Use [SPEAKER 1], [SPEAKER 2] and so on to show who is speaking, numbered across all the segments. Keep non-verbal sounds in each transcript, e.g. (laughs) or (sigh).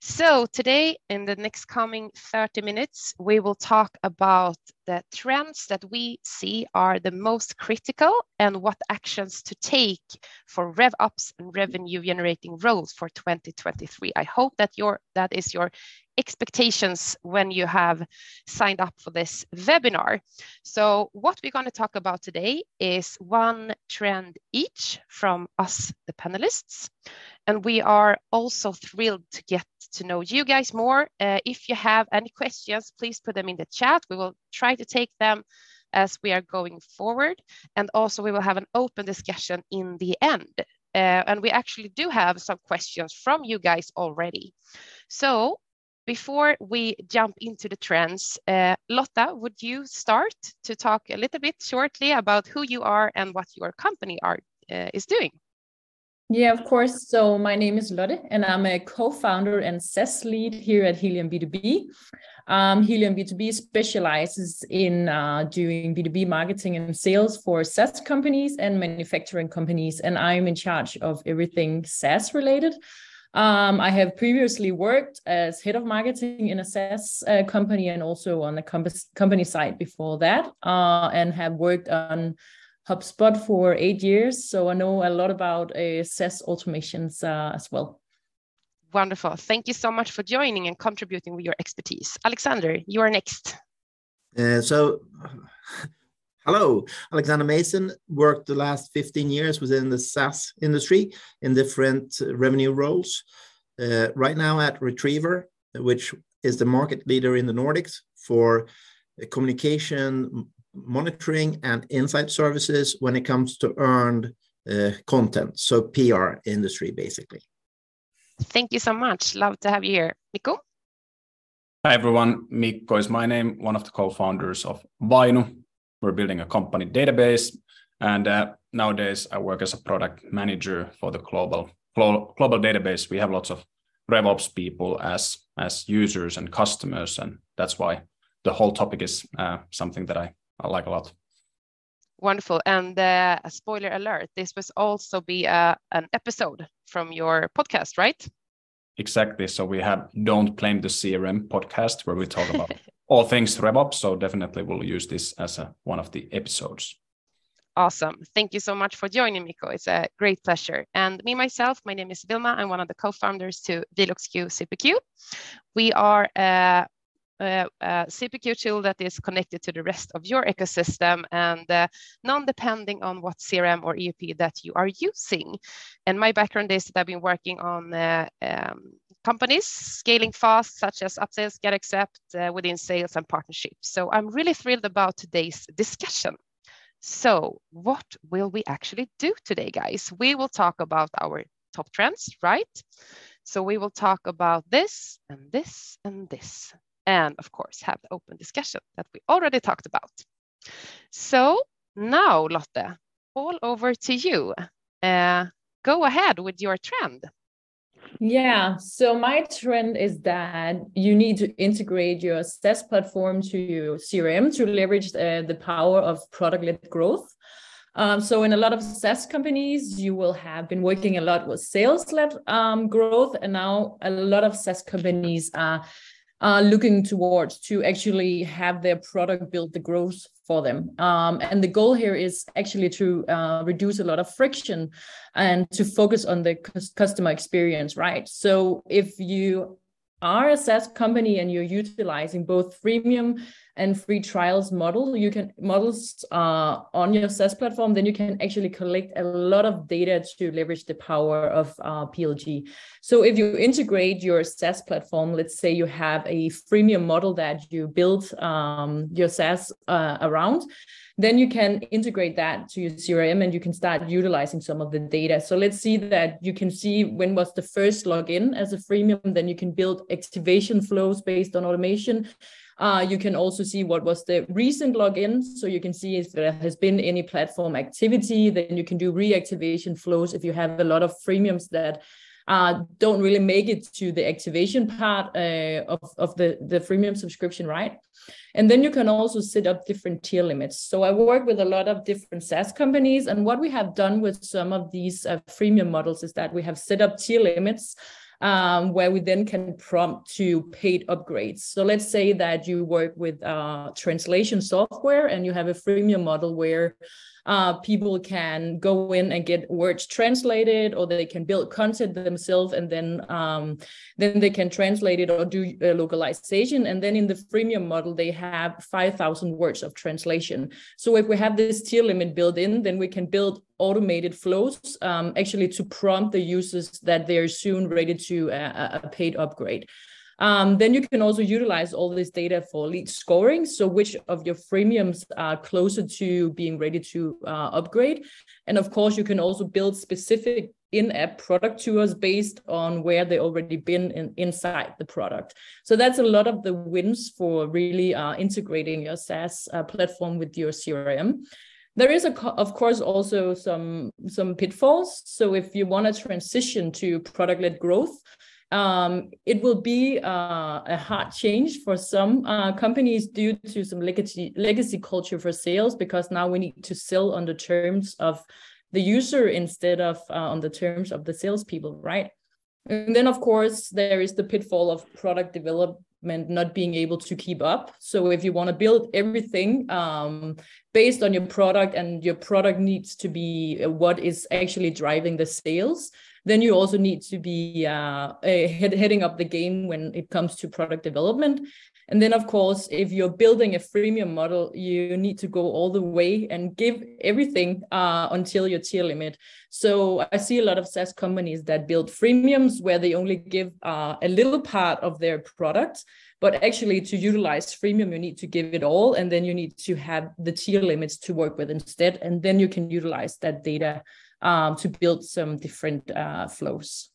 [SPEAKER 1] So today, in the next coming 30 minutes, we will talk about the trends that we see are the most critical and what actions to take for RevOps and revenue generating roles for 2023. I hope that your that is your expectations when you have signed up for this webinar. So what we're going to talk about today is one trend each from us, the panelists. And we are also thrilled to get to know you guys more. Uh, if you have any questions, please put them in the chat. We will try to take them as we are going forward. And also we will have an open discussion in the end. Uh, and we actually do have some questions from you guys already. So before we jump into the trends, uh, Lotte, would you start to talk a little bit shortly about who you are and what your company are, uh, is doing?
[SPEAKER 2] Yeah, of course. So my name is Lotte, and I'm a co-founder and SaaS lead here at Helion B2B. Um, Helion B2B specializes in uh, doing B2B marketing and sales for SaaS companies and manufacturing companies, and I'm in charge of everything SaaS related. Um, I have previously worked as head of marketing in a SaaS uh, company and also on the company side before that, uh, and have worked on HubSpot for eight years. So I know a lot about uh, SaaS automations uh, as well.
[SPEAKER 1] Wonderful. Thank you so much for joining and contributing with your expertise. Alexander, you are next.
[SPEAKER 3] Uh, so, (laughs) hello, Alexander Mason. Worked the last 15 years within the SaaS industry in different revenue roles. Uh, right now at Retriever, which is the market leader in the Nordics for communication, monitoring and insight services when it comes to earned uh, content. So PR industry, basically.
[SPEAKER 1] Thank you so much. Love to have you here. Mikko?
[SPEAKER 4] Hi, everyone. Mikko is my name, one of the co-founders of Vainu. We're building a company database. And uh, nowadays I work as a product manager for the global, global database. We have lots of RevOps people as, as users and customers. And that's why the whole topic is uh, something that I I like a lot.
[SPEAKER 1] Wonderful. And uh, a spoiler alert, this will also be a, uh, an episode from your podcast, right?
[SPEAKER 4] Exactly. So we have Don't Blame the CRM podcast where we talk about (laughs) all things RevOps. So definitely we'll use this as a, one of the episodes.
[SPEAKER 1] Awesome. Thank you so much for joining, Mikko. It's a great pleasure. And me, myself, my name is Wilma. I'm one of the co-founders to vloxq CPQ. We are a uh, uh, CPQ tool that is connected to the rest of your ecosystem and uh, non-depending on what CRM or ERP that you are using. And my background is that I've been working on uh, um, companies scaling fast, such as Upsales, GetAccept uh, within sales and partnerships. So I'm really thrilled about today's discussion. So what will we actually do today, guys? We will talk about our top trends, right? So we will talk about this and this and this and of course have the open discussion that we already talked about. So now Lotte, all over to you. Uh, go ahead with your trend.
[SPEAKER 2] Yeah, so my trend is that you need to integrate your SaaS platform to your CRM to leverage uh, the power of product led growth. Um, so in a lot of SaaS companies, you will have been working a lot with sales led um, growth, and now a lot of SaaS companies are uh, looking towards to actually have their product build the growth for them. Um, and the goal here is actually to uh, reduce a lot of friction and to focus on the customer experience, right? So if you are a SaaS company and you're utilizing both freemium and free trials model, you can models uh, on your SaaS platform, then you can actually collect a lot of data to leverage the power of uh, PLG. So if you integrate your SaaS platform, let's say you have a freemium model that you build um, your SaaS uh, around, then you can integrate that to your crm and you can start utilizing some of the data. So let's see that you can see when was the first login as a freemium then you can build activation flows based on automation uh, you can also see what was the recent login so you can see if there has been any platform activity then you can do reactivation flows if you have a lot of freemiums that uh, don't really make it to the activation part uh, of, of the, the freemium subscription, right? And then you can also set up different tier limits. So I work with a lot of different SaaS companies. And what we have done with some of these uh, freemium models is that we have set up tier limits um, where we then can prompt to paid upgrades. So let's say that you work with uh, translation software and you have a freemium model where uh, people can go in and get words translated or they can build content themselves and then um, then they can translate it or do uh, localization. And then in the freemium model they have 5000 words of translation. So if we have this tier limit built in then we can build automated flows um, actually to prompt the users that they're soon ready to uh, a paid upgrade um, then you can also utilize all this data for lead scoring. So which of your freemiums are closer to being ready to uh, upgrade. And of course, you can also build specific in-app product tours based on where they already been in, inside the product. So that's a lot of the wins for really uh, integrating your SaaS uh, platform with your CRM. There is, a, of course, also some some pitfalls. So if you want to transition to product-led growth, um, it will be uh, a hard change for some uh, companies due to some legacy legacy culture for sales because now we need to sell on the terms of the user instead of uh, on the terms of the salespeople, right? And then of course there is the pitfall of product development not being able to keep up. So if you want to build everything um, based on your product and your product needs to be what is actually driving the sales, then you also need to be uh, head, heading up the game when it comes to product development. And then, of course, if you're building a freemium model, you need to go all the way and give everything uh, until your tier limit. So I see a lot of SaaS companies that build freemiums where they only give uh, a little part of their product. But actually, to utilize freemium, you need to give it all. And then you need to have the tier limits to work with instead. And then you can utilize that data um, to build some different uh, flows.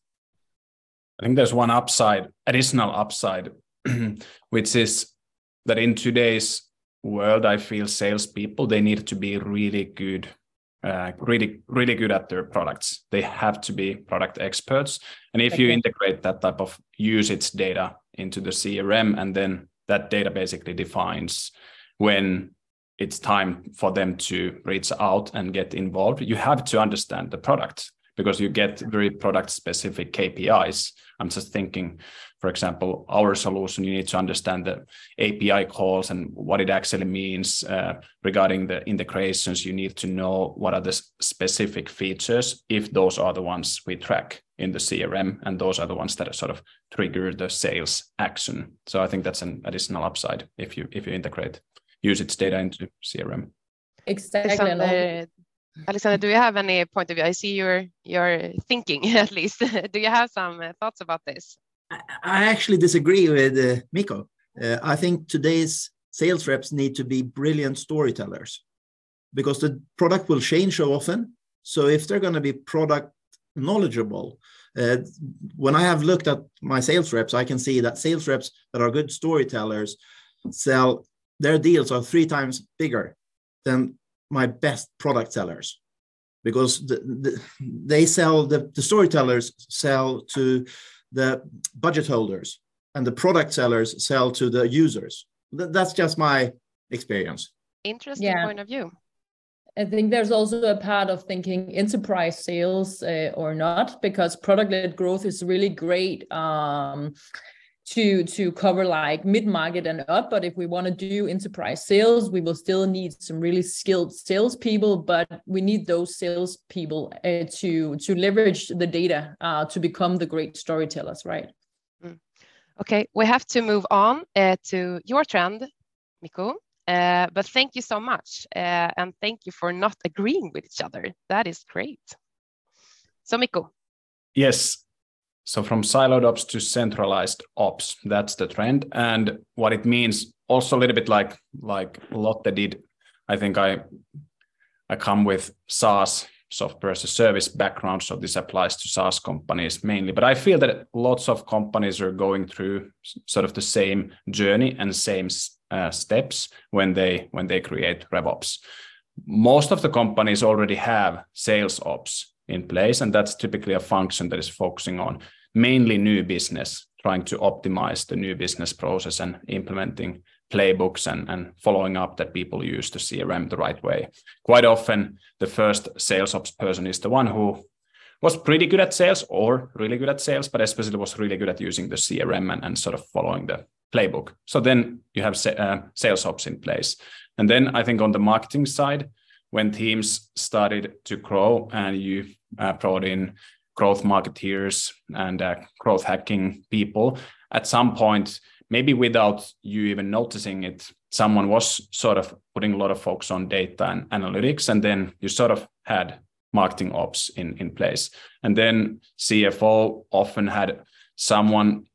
[SPEAKER 4] I think there's one upside, additional upside, (clears throat) which is that in today's world, I feel salespeople they need to be really good, uh, really really good at their products. They have to be product experts, and if okay. you integrate that type of usage data into the CRM, and then that data basically defines when it's time for them to reach out and get involved. You have to understand the product because you get very product specific kpis i'm just thinking for example our solution you need to understand the api calls and what it actually means uh, regarding the integrations. You need to know what are the specific features if those are the ones we track in the crm and those are the ones that sort of trigger the sales action. So i think that's an additional upside if you if you integrate use its data into CRM.
[SPEAKER 2] Exactly.
[SPEAKER 1] Alexander, Alexander, do you have any point of view? I see you're you're thinking (laughs) at least. (laughs) do you have some uh, thoughts about this?
[SPEAKER 3] I actually disagree with uh, Mikko. Uh, I think today's sales reps need to be brilliant storytellers because the product will change so often. So if they're going to be product knowledgeable, uh, when I have looked at my sales reps, I can see that sales reps that are good storytellers sell their deals are three times bigger than my best product sellers because the, the, they sell the, the storytellers sell to the budget holders and the product sellers sell to the users. That's just my experience.
[SPEAKER 1] Interesting yeah. point of view.
[SPEAKER 2] I think there's also a part of thinking enterprise sales uh, or not, because product led growth is really great um, to to cover like mid market and up. But if we want to do enterprise sales, we will still need some really skilled salespeople. But we need those salespeople uh, to to leverage the data uh, to become the great storytellers, right?
[SPEAKER 1] Mm. Okay, we have to move on uh, to your trend, Mikko. Uh, but thank you so much, uh, and thank you for not agreeing with each other. That is great. So, Mikko.
[SPEAKER 4] Yes, so from siloed ops to centralized ops, that's the trend. And what it means also a little bit like like Lotte did. I think I I come with SaaS software as a service background, so this applies to SaaS companies mainly. But I feel that lots of companies are going through sort of the same journey and same uh, steps when they when they create RevOps. Most of the companies already have sales ops in place, and that's typically a function that is focusing on mainly new business, trying to optimize the new business process and implementing playbooks and, and following up that people use the CRM the right way. Quite often, the first sales ops person is the one who was pretty good at sales or really good at sales, but especially was really good at using the CRM and, and sort of following the playbook. So then you have uh, sales ops in place. And then I think on the marketing side, when teams started to grow and you uh, brought in growth marketeers and uh, growth hacking people, at some point, maybe without you even noticing it, someone was sort of putting a lot of focus on data and analytics. And then you sort of had marketing ops in, in place. And then CFO often had someone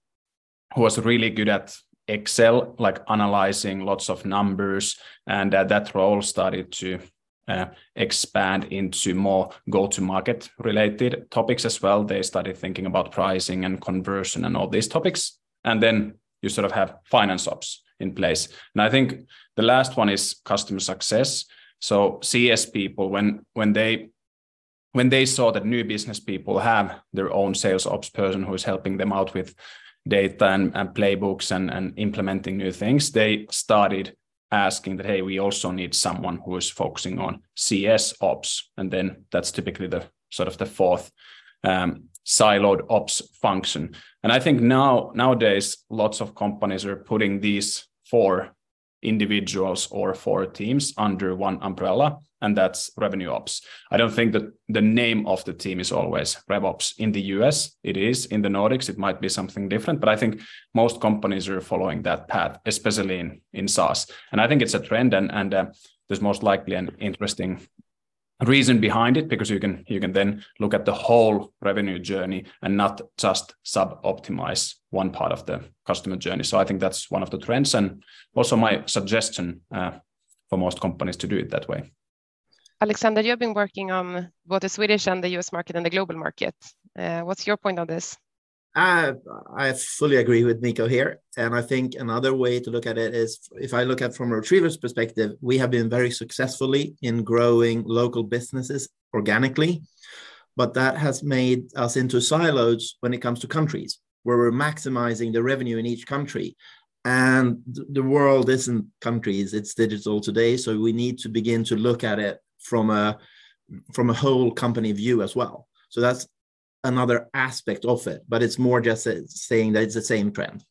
[SPEAKER 4] who was really good at Excel, like analyzing lots of numbers. And uh, that role started to Uh, expand into more go-to-market related topics as well. They started thinking about pricing and conversion and all these topics. And then you sort of have finance ops in place. And I think the last one is customer success. So CS people, when when they when they saw that new business people have their own sales ops person who is helping them out with data and, and playbooks and, and implementing new things, they started asking that, hey, we also need someone who is focusing on CS ops. And then that's typically the sort of the fourth um, siloed ops function. And I think now nowadays lots of companies are putting these four individuals or four teams under one umbrella, and that's revenue ops. I don't think that the name of the team is always RevOps. In the US, it is. In the Nordics, it might be something different, but I think most companies are following that path, especially in, in SaaS. And I think it's a trend, and, and uh, there's most likely an interesting reason behind it because you can you can then look at the whole revenue journey and not just sub optimize one part of the customer journey so i think that's one of the trends and also my suggestion uh, for most companies to do it that way
[SPEAKER 1] alexander you've been working on both the swedish and the us market and the global market uh, what's your point on this
[SPEAKER 3] I, I fully agree with Mikko here. And I think another way to look at it is if I look at from a retriever's perspective, we have been very successfully in growing local businesses organically, but that has made us into silos when it comes to countries where we're maximizing the revenue in each country. And the world isn't countries, it's digital today. So we need to begin to look at it from a from a whole company view as well. So that's another aspect of it, but it's more just uh, saying that it's the same trend.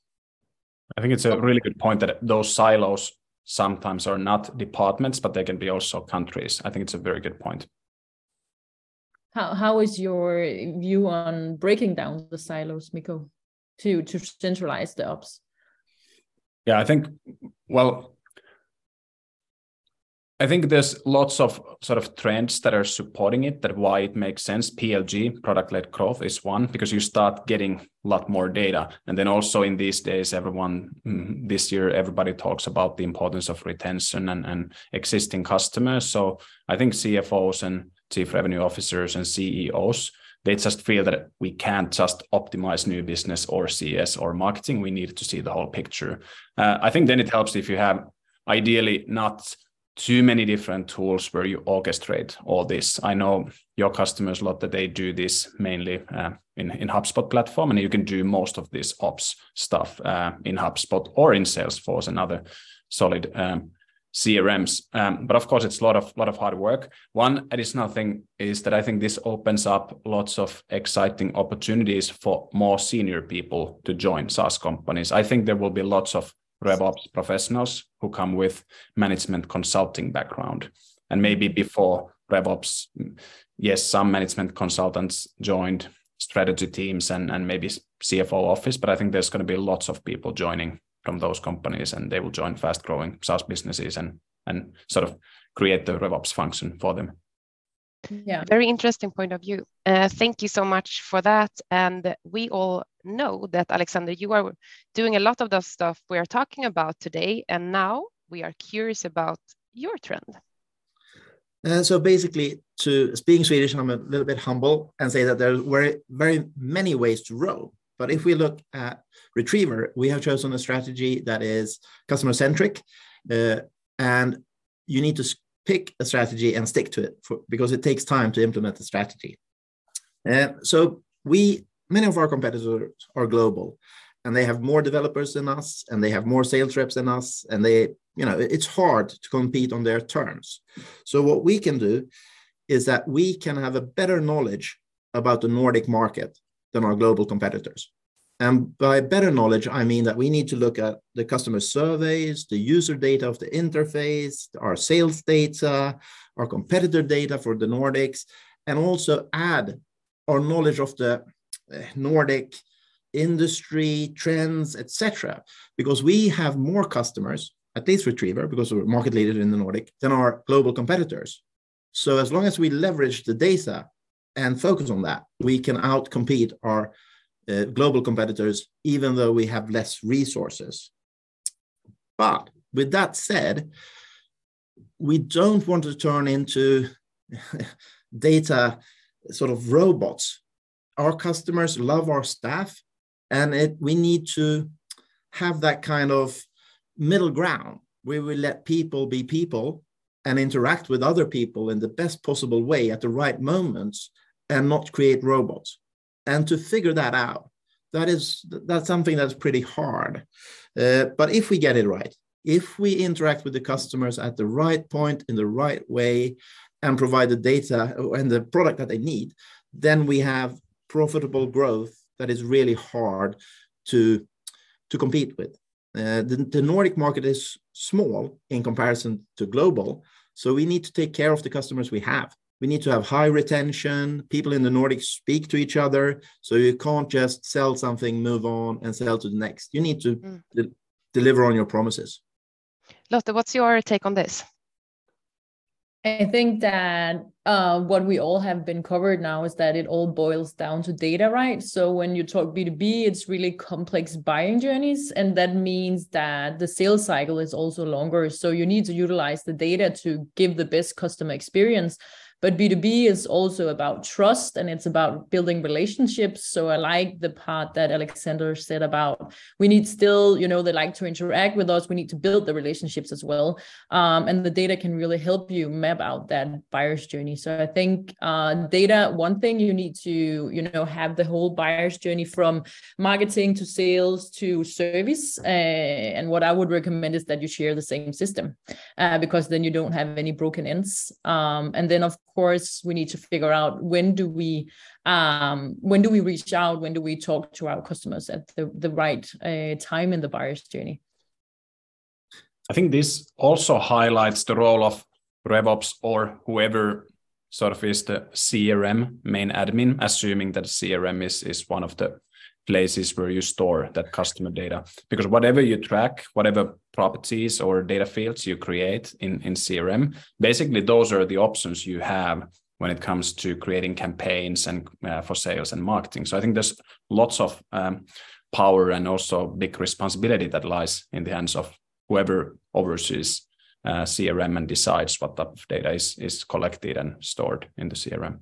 [SPEAKER 4] I think it's a really good point that those silos sometimes are not departments, but they can be also countries. I think it's a very good point.
[SPEAKER 2] How how is your view on breaking down the silos, Mikko, to to centralize the ops?
[SPEAKER 4] Yeah, I think well, I think there's lots of sort of trends that are supporting it, that why it makes sense. PLG, product led growth, is one because you start getting a lot more data. And then also in these days, everyone, mm, this year, everybody talks about the importance of retention and, and existing customers. So I think CFOs and chief revenue officers and CEOs, they just feel that we can't just optimize new business or CS or marketing. We need to see the whole picture. Uh, I think then it helps if you have ideally not too many different tools where you orchestrate all this. I know your customers a lot that they do this mainly uh, in, in HubSpot platform, and you can do most of this ops stuff uh, in HubSpot or in Salesforce and other solid um, CRMs. Um, but of course, it's a lot of lot of hard work. One additional thing is that I think this opens up lots of exciting opportunities for more senior people to join SaaS companies. I think there will be lots of RevOps professionals who come with management consulting background. And maybe before RevOps, yes, some management consultants joined strategy teams and, and maybe CFO office, but I think there's going to be lots of people joining from those companies and they will join fast growing SaaS businesses and, and sort of create the RevOps function for them.
[SPEAKER 1] Yeah. Very interesting point of view. Uh, thank you so much for that. And we all know that, Alexander, you are doing a lot of the stuff we are talking about today. And now we are curious about your trend.
[SPEAKER 3] Uh, so basically, to speaking Swedish, I'm a little bit humble and say that there are very, very many ways to row. But if we look at Retriever, we have chosen a strategy that is customer centric, uh, and you need to pick a strategy and stick to it for, because it takes time to implement the strategy. Uh, so we many of our competitors are global and they have more developers than us and they have more sales reps than us and they you know it's hard to compete on their terms so what we can do is that we can have a better knowledge about the Nordic market than our global competitors. And by better knowledge, I mean that we need to look at the customer surveys, the user data of the interface, our sales data, our competitor data for the Nordics, and also add our knowledge of the Nordic industry trends, etc. Because we have more customers, at least Retriever, because we're market leader in the Nordic, than our global competitors. So as long as we leverage the data and focus on that, we can outcompete our uh, global competitors, even though we have less resources. But with that said, we don't want to turn into (laughs) data sort of robots. Our customers love our staff, and it, we need to have that kind of middle ground where we let people be people and interact with other people in the best possible way at the right moments and not create robots. And to figure that out that is that's something that's pretty hard. Uh, but if we get it right if we interact with the customers at the right point in the right way and provide the data and the product that they need then we have profitable growth that is really hard to to compete with uh, the, the nordic market is small in comparison to global so we need to take care of the customers we have we need to have high retention. People in the Nordics speak to each other. So you can't just sell something, move on, and sell to the next. You need to mm. de deliver on your promises.
[SPEAKER 1] Lotte, what's your take on this?
[SPEAKER 2] I think that uh, what we all have been covered now is that it all boils down to data, right? So when you talk B2B, it's really complex buying journeys. And that means that the sales cycle is also longer. So you need to utilize the data to give the best customer experience. But B2B is also about trust and it's about building relationships. So I like the part that Alexander said about we need still, you know, they like to interact with us. We need to build the relationships as well. Um, and the data can really help you map out that buyer's journey. So I think uh, data, one thing you need to, you know, have the whole buyer's journey from marketing to sales to service. Uh, and what I would recommend is that you share the same system uh, because then you don't have any broken ends. Um, and then of course we need to figure out when do we um, when do we reach out? When do we talk to our customers at the, the right uh, time in the buyer's journey?
[SPEAKER 4] I think this also highlights the role of revops or whoever sort of is the crm main admin assuming that crm is is one of the places where you store that customer data. Because whatever you track whatever properties or data fields you create in, in crm basically those are the options you have when it comes to creating campaigns and uh, for sales and marketing. So i think there's lots of um, power and also big responsibility that lies in the hands of whoever oversees uh, crm and decides what type of data is, is collected and stored in the crm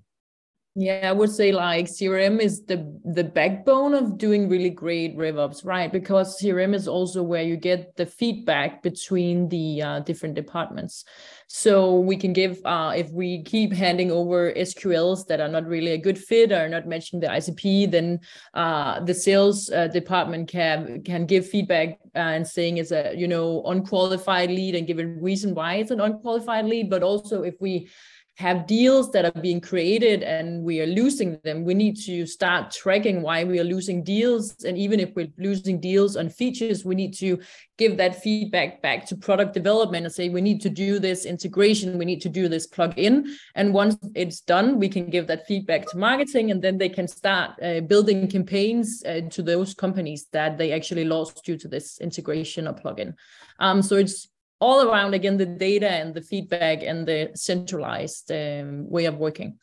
[SPEAKER 2] yeah, I would say like CRM is the the backbone of doing really great RevOps, right? Because CRM is also where you get the feedback between the uh, different departments. So we can give uh, if we keep handing over SQLs that are not really a good fit or not matching the ICP, then uh, the sales uh, department can can give feedback uh, and saying it's a you know unqualified lead and give a reason why it's an unqualified lead. But also if we have deals that are being created and we are losing them we need to start tracking why we are losing deals. And even if we're losing deals on features we need to give that feedback back to product development and say we need to do this integration we need to do this plug in and once it's done we can give that feedback to marketing and then they can start uh, building campaigns uh, to those companies that they actually lost due to this integration or plugin. Um, so it's all around again the data and the feedback and the centralized um, way of working.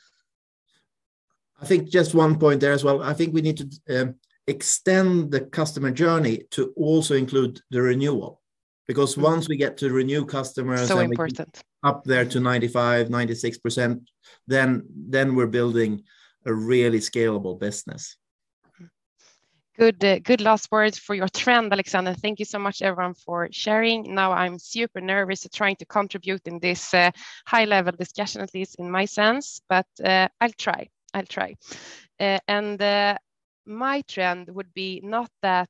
[SPEAKER 3] I think just one point there as well. I think we need to um, extend the customer journey to also include the renewal. Because mm-hmm. once we get to renew customers
[SPEAKER 1] so important.
[SPEAKER 3] up there to 95 96% then then we're building a really scalable business
[SPEAKER 1] Good, uh, good last words for your trend, Alexander. Thank you so much, everyone, for sharing. Now I'm super nervous trying to contribute in this uh, high-level discussion, at least in my sense, but uh, I'll try. I'll try. Uh, and uh, my trend would be not that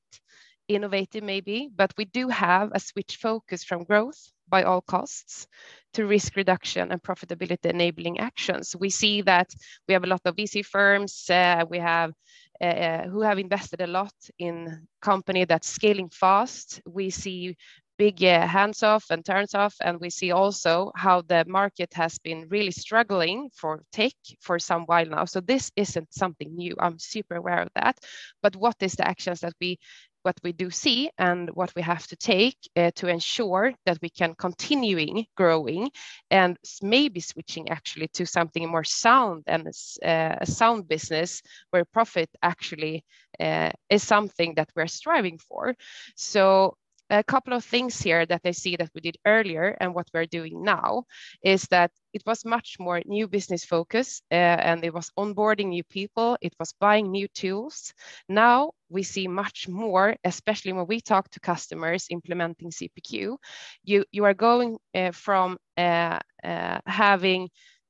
[SPEAKER 1] innovative, maybe, but we do have a switch focus from growth by all costs to risk reduction and profitability enabling actions. We see that we have a lot of VC firms, uh, we have uh, uh, who have invested a lot in company that's scaling fast. We see big uh, hands off and turns off. And we see also how the market has been really struggling for tech for some while now. So this isn't something new. I'm super aware of that. But what is the actions that we what we do see and what we have to take uh, to ensure that we can continuing growing and maybe switching actually to something more sound and uh, a sound business where profit actually uh, is something that we're striving for. So a couple of things here that I see that we did earlier and what we're doing now is that it was much more new business focus uh, and it was onboarding new people, it was buying new tools. Now we see much more, especially when we talk to customers implementing CPQ. You, you are going uh, from uh, uh having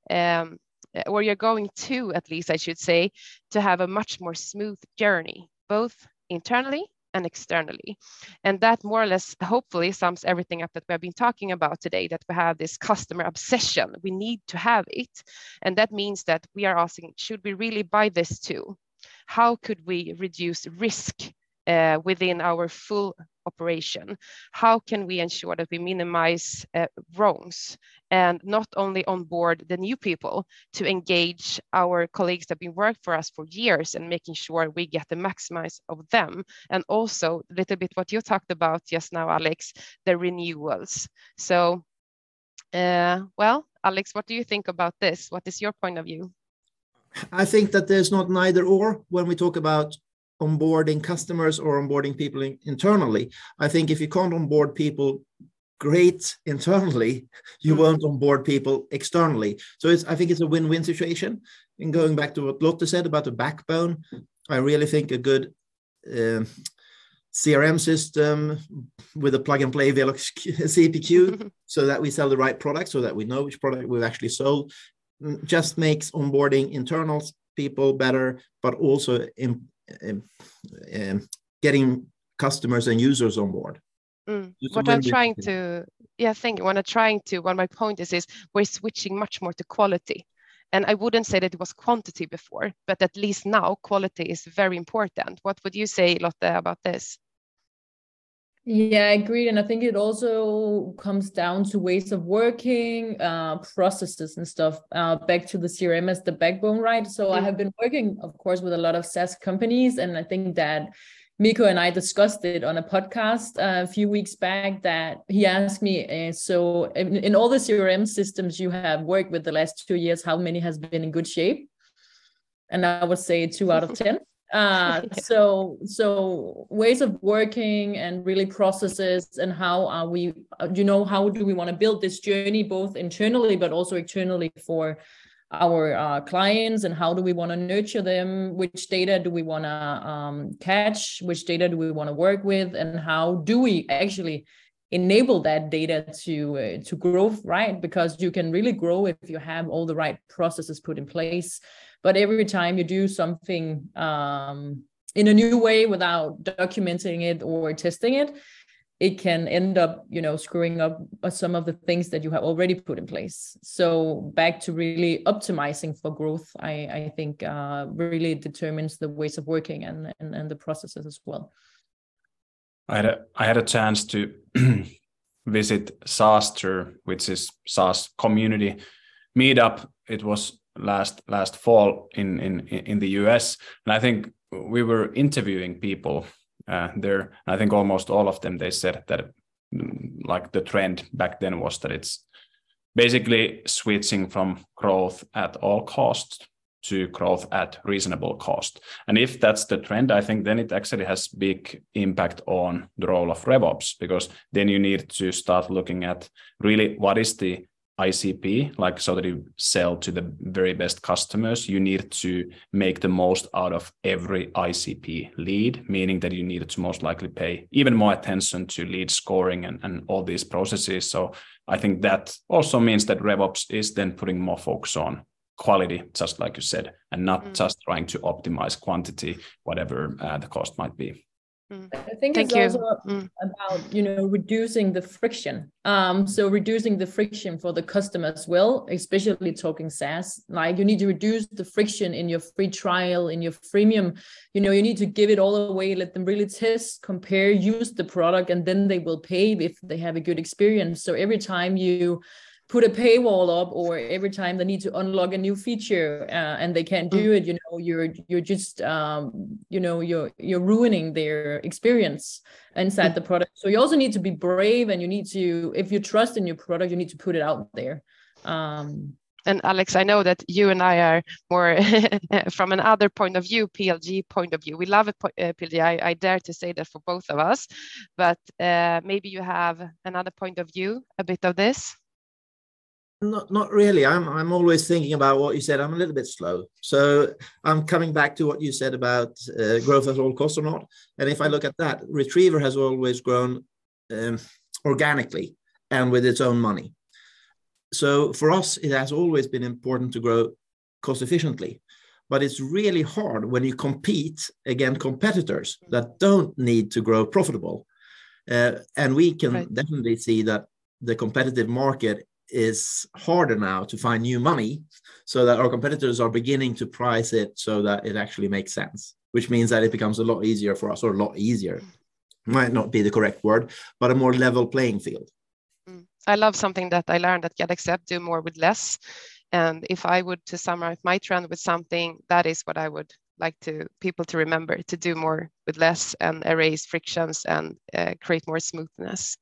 [SPEAKER 1] um, or you're going to, at least I should say, to have a much more smooth journey, both internally and externally. And that more or less hopefully sums everything up that we have been talking about today, that we have this customer obsession. We need to have it. And that means that we are asking, should we really buy this too? How could we reduce risk uh, within our full operation? How can we ensure that we minimize uh, wrongs and not only onboard the new people to engage our colleagues that have been working for us for years and making sure we get the maximize of them. And also a little bit what you talked about just now, Alex, the renewals. So, uh, well, Alex, what do you think about this? What is your point of view?
[SPEAKER 3] I think that there's not neither or when we talk about onboarding customers or onboarding people in, internally. I think if you can't onboard people great internally, you mm. won't onboard people externally. So it's I think it's a win-win situation. And going back to what Lotte said about the backbone, I really think a good uh, CRM system with a plug and play Velox (laughs) CPQ so that we sell the right product, so that we know which product we've actually sold, mm, just makes onboarding internal people better, but also in, um, um, getting customers and users on board.
[SPEAKER 1] Mm. What I'm trying to, yeah, thank you. What I'm trying to, what my point is, is we're switching much more to quality. And I wouldn't say that it was quantity before, but at least now quality is very important. What would you say, Lotte, about this?
[SPEAKER 2] Yeah, I agree. And I think it also comes down to ways of working, uh, processes and stuff. Uh, back to the CRM as the backbone, right? So. I have been working, of course, with a lot of SaaS companies. And I think that Mikko and I discussed it on a podcast uh, a few weeks back that he asked me, uh, so in, in all the CRM systems you have worked with the last two years, how many has been in good shape? And I would say two out of 10 uh (laughs) so so ways of working and really processes and how are we uh, you know how do we want to build this journey both internally but also externally for our uh, clients and how do we want to nurture them? Which data do we want to um, catch? Which data do we want to work with? And how do we actually enable that data to uh, to grow right? Because you can really grow if you have all the right processes put in place but every time you do something um, in a new way without documenting it or testing it it can end up you know screwing up some of the things that you have already put in place. So back to really optimizing for growth i i think uh, really determines the ways of working and, and and the processes as well.
[SPEAKER 4] I had a i had a chance to (clears throat) visit SaaStr which is SaaS community meetup. It was last last fall in in in the US, and I think we were interviewing people uh, there. I think almost all of them they said that mm, like the trend back then was that it's basically switching from growth at all costs to growth at reasonable cost. And if that's the trend, I think then it actually has big impact on the role of RevOps because then you need to start looking at really what is the ICP, like so that you sell to the very best customers, you need to make the most out of every ICP lead, meaning that you need to most likely pay even more attention to lead scoring and, and all these processes. So I think that also means that RevOps is then putting more focus on quality, just like you said, and not mm-hmm. just trying to optimize quantity, whatever uh, the cost might be.
[SPEAKER 2] Mm. I think Thank it's you. also mm. about you know reducing the friction. Um, so reducing the friction for the customer as well, especially talking SaaS. Like you need to reduce the friction in your free trial, in your freemium. You know, you need to give it all away, let them really test, compare, use the product, and then they will pay if they have a good experience. So every time you put a paywall up or every time they need to unlock a new feature uh, and they can't do mm. it you know you're you're just um, you know you're you're ruining their experience inside the product so you also need to be brave and you need to if you trust in your product you need to put it out there um,
[SPEAKER 1] and Alex, I know that you and I are more (laughs) from another point of view, PLG point of view. We love a uh, PLG. I, I, dare to say that for both of us, but uh, maybe you have another point of view, a bit of this.
[SPEAKER 3] Not, not really. I'm, I'm always thinking about what you said. I'm a little bit slow. So I'm coming back to what you said about uh, growth at all costs or not. And if I look at that, Retriever has always grown um, organically and with its own money. So for us, it has always been important to grow cost efficiently. But it's really hard when you compete against competitors that don't need to grow profitable. Uh, and we can right. definitely see that the competitive market is harder now to find new money so that our competitors are beginning to price it so that it actually makes sense which means that it becomes a lot easier for us or a lot easier. Might not be the correct word but a more level playing field.
[SPEAKER 1] Mm. i love something that i learned at GetAccept do more with less. And if i would to summarize my trend with something that is what i would like to people to remember to do more with less and erase frictions and uh, create more smoothness.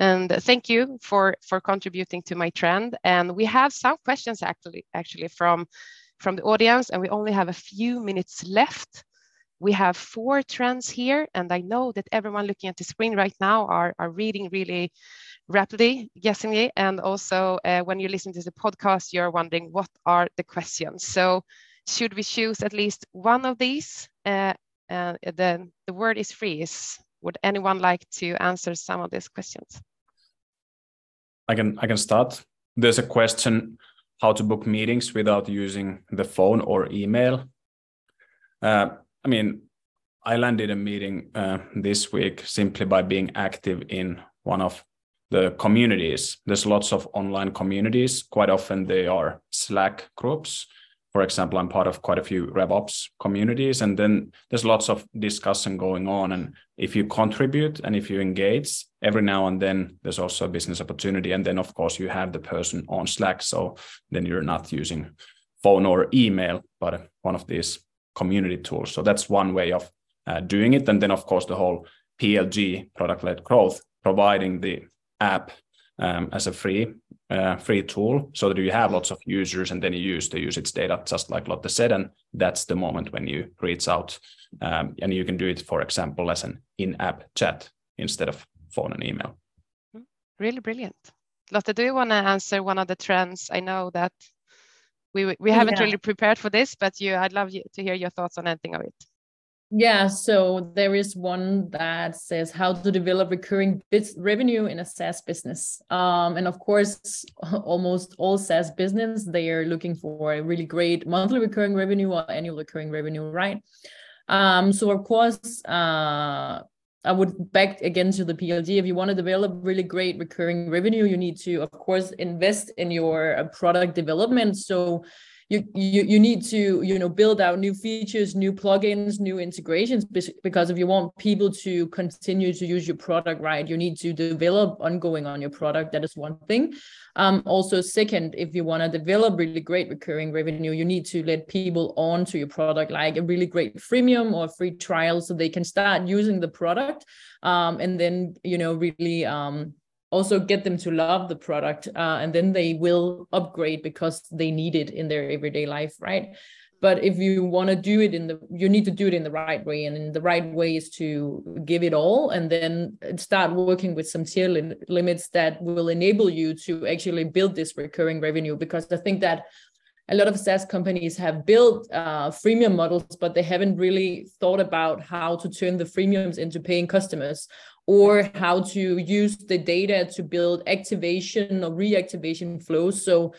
[SPEAKER 1] And thank you for for contributing to my trend. And we have some questions actually actually from from the audience, and we only have a few minutes left. We have four trends here, and I know that everyone looking at the screen right now are, are reading really rapidly, guessingly, and also uh, when you listen to the podcast, you're wondering what are the questions. So should we choose at least one of these? Uh, uh, the, the word is free. Is, would anyone like to answer some of these questions?
[SPEAKER 4] I can I can start. There's a question how to book meetings without using the phone or email. Uh, I mean, I landed a meeting uh, this week simply by being active in one of the communities. There's lots of online communities. Quite often they are Slack groups for example, I'm part of quite a few RevOps communities, and then there's lots of discussion going on. And if you contribute and if you engage, every now and then there's also a business opportunity. And then, of course, you have the person on Slack. So then you're not using phone or email, but one of these community tools. So that's one way of uh, doing it. And then, of course, the whole PLG product led growth, providing the app um, as a free uh, free tool. So that you have lots of users and then you use the usage data just like Lotte said and that's the moment when you reach out um, and you can do it for example as an in-app chat instead of phone and email.
[SPEAKER 1] Mm, really brilliant. Lotte do you want to answer one of the trends? I know that we we haven't yeah. really prepared for this but you I'd love you to hear your thoughts on anything of it
[SPEAKER 2] yeah, so there is one that says how to develop recurring revenue in a SaaS business. Um, and of course, (laughs) almost all SaaS business, they are looking for a really great monthly recurring revenue or annual recurring revenue, right? Um, so of course, uh, I would back again to the PLG. If you want to develop really great recurring revenue, you need to, of course, invest in your uh, product development. So you you you need to you know build out new features new plugins new integrations because if you want people to continue to use your product right you need to develop ongoing on your product. That is one thing. Um, also second if you want to develop really great recurring revenue you need to let people on to your product like a really great freemium or free trial so they can start using the product um, and then you know really um, also get them to love the product uh, and then they will upgrade because they need it in their everyday life right? But if you want to do it in the you need to do it in the right way and the right way is to give it all and then start working with some tier li- limits that will enable you to actually build this recurring revenue because i think that a lot of SaaS companies have built uh, freemium models, but they haven't really thought about how to turn the freemiums into paying customers or how to use the data to build activation or reactivation flows. So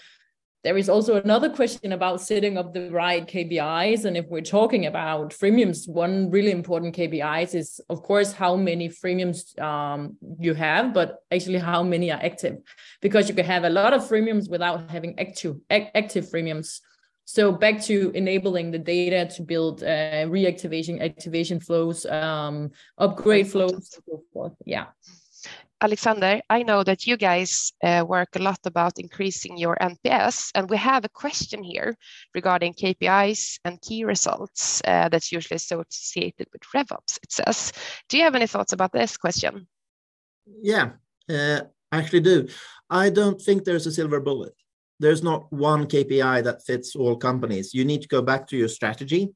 [SPEAKER 2] there is also another question about setting up the right KPIs. And if we're talking about freemiums, one really important KPIs is, of course, how many freemiums um, you have, but actually how many are active, because you can have a lot of freemiums without having active active freemiums. So back to enabling the data to build uh, reactivation, activation flows, um, upgrade flows, so forth. Yeah.
[SPEAKER 1] Alexander, I know that you guys uh, work a lot about increasing your NPS, and we have a question here regarding KPIs and key results uh, that's usually associated with RevOps, it says. Do you have any thoughts about this question?
[SPEAKER 3] Yeah, uh, I actually do. I don't think there's a silver bullet. There's not one KPI that fits all companies. You need to go back to your strategy.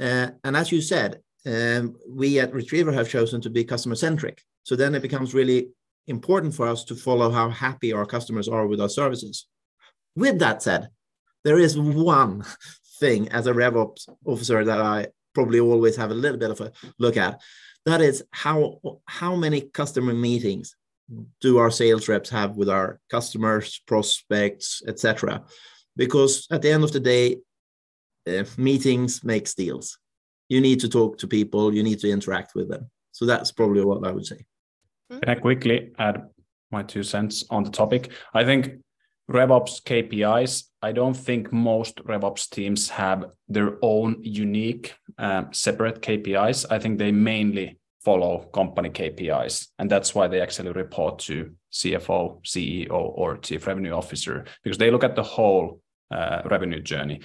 [SPEAKER 3] Uh, and as you said, um, we at Retriever have chosen to be customer centric. So then it becomes really important for us to follow how happy our customers are with our services. With that said, there is one (laughs) thing as a RevOps officer that I probably always have a little bit of a look at. That is how how many customer meetings do our sales reps have with our customers, prospects, etc. Because at the end of the day, uh, meetings make deals. You need to talk to people. You need to interact with them. So that's probably what I would say.
[SPEAKER 4] Hmm? Can I quickly add my two cents on the topic? I think RevOps KPIs, I don't think most RevOps teams have their own unique um, separate KPIs. I think they mainly follow company KPIs. And that's why they actually report to CFO, CEO, or Chief Revenue Officer, because they look at the whole uh, revenue journey.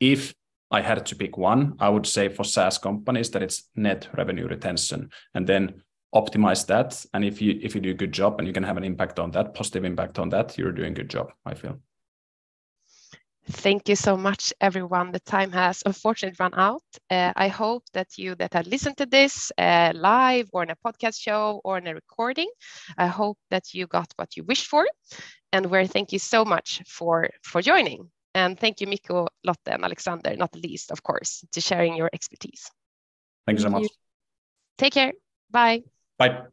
[SPEAKER 4] If I had to pick one, I would say for SaaS companies that it's net revenue retention. And then optimize that and if you if you do a good job and you can have an impact on that positive impact on that you're doing a good job i feel
[SPEAKER 1] Thank you so much, everyone. The time has unfortunately run out. Uh, I hope that you that have listened to this uh, live or in a podcast show or in a recording, I hope that you got what you wished for. And where thank you so much for, for joining. And thank you, Mikko, Lotte, and Alexander, not the least, of course, to sharing your expertise.
[SPEAKER 4] Thank you so much.
[SPEAKER 1] Take care. Bye.
[SPEAKER 4] Bye.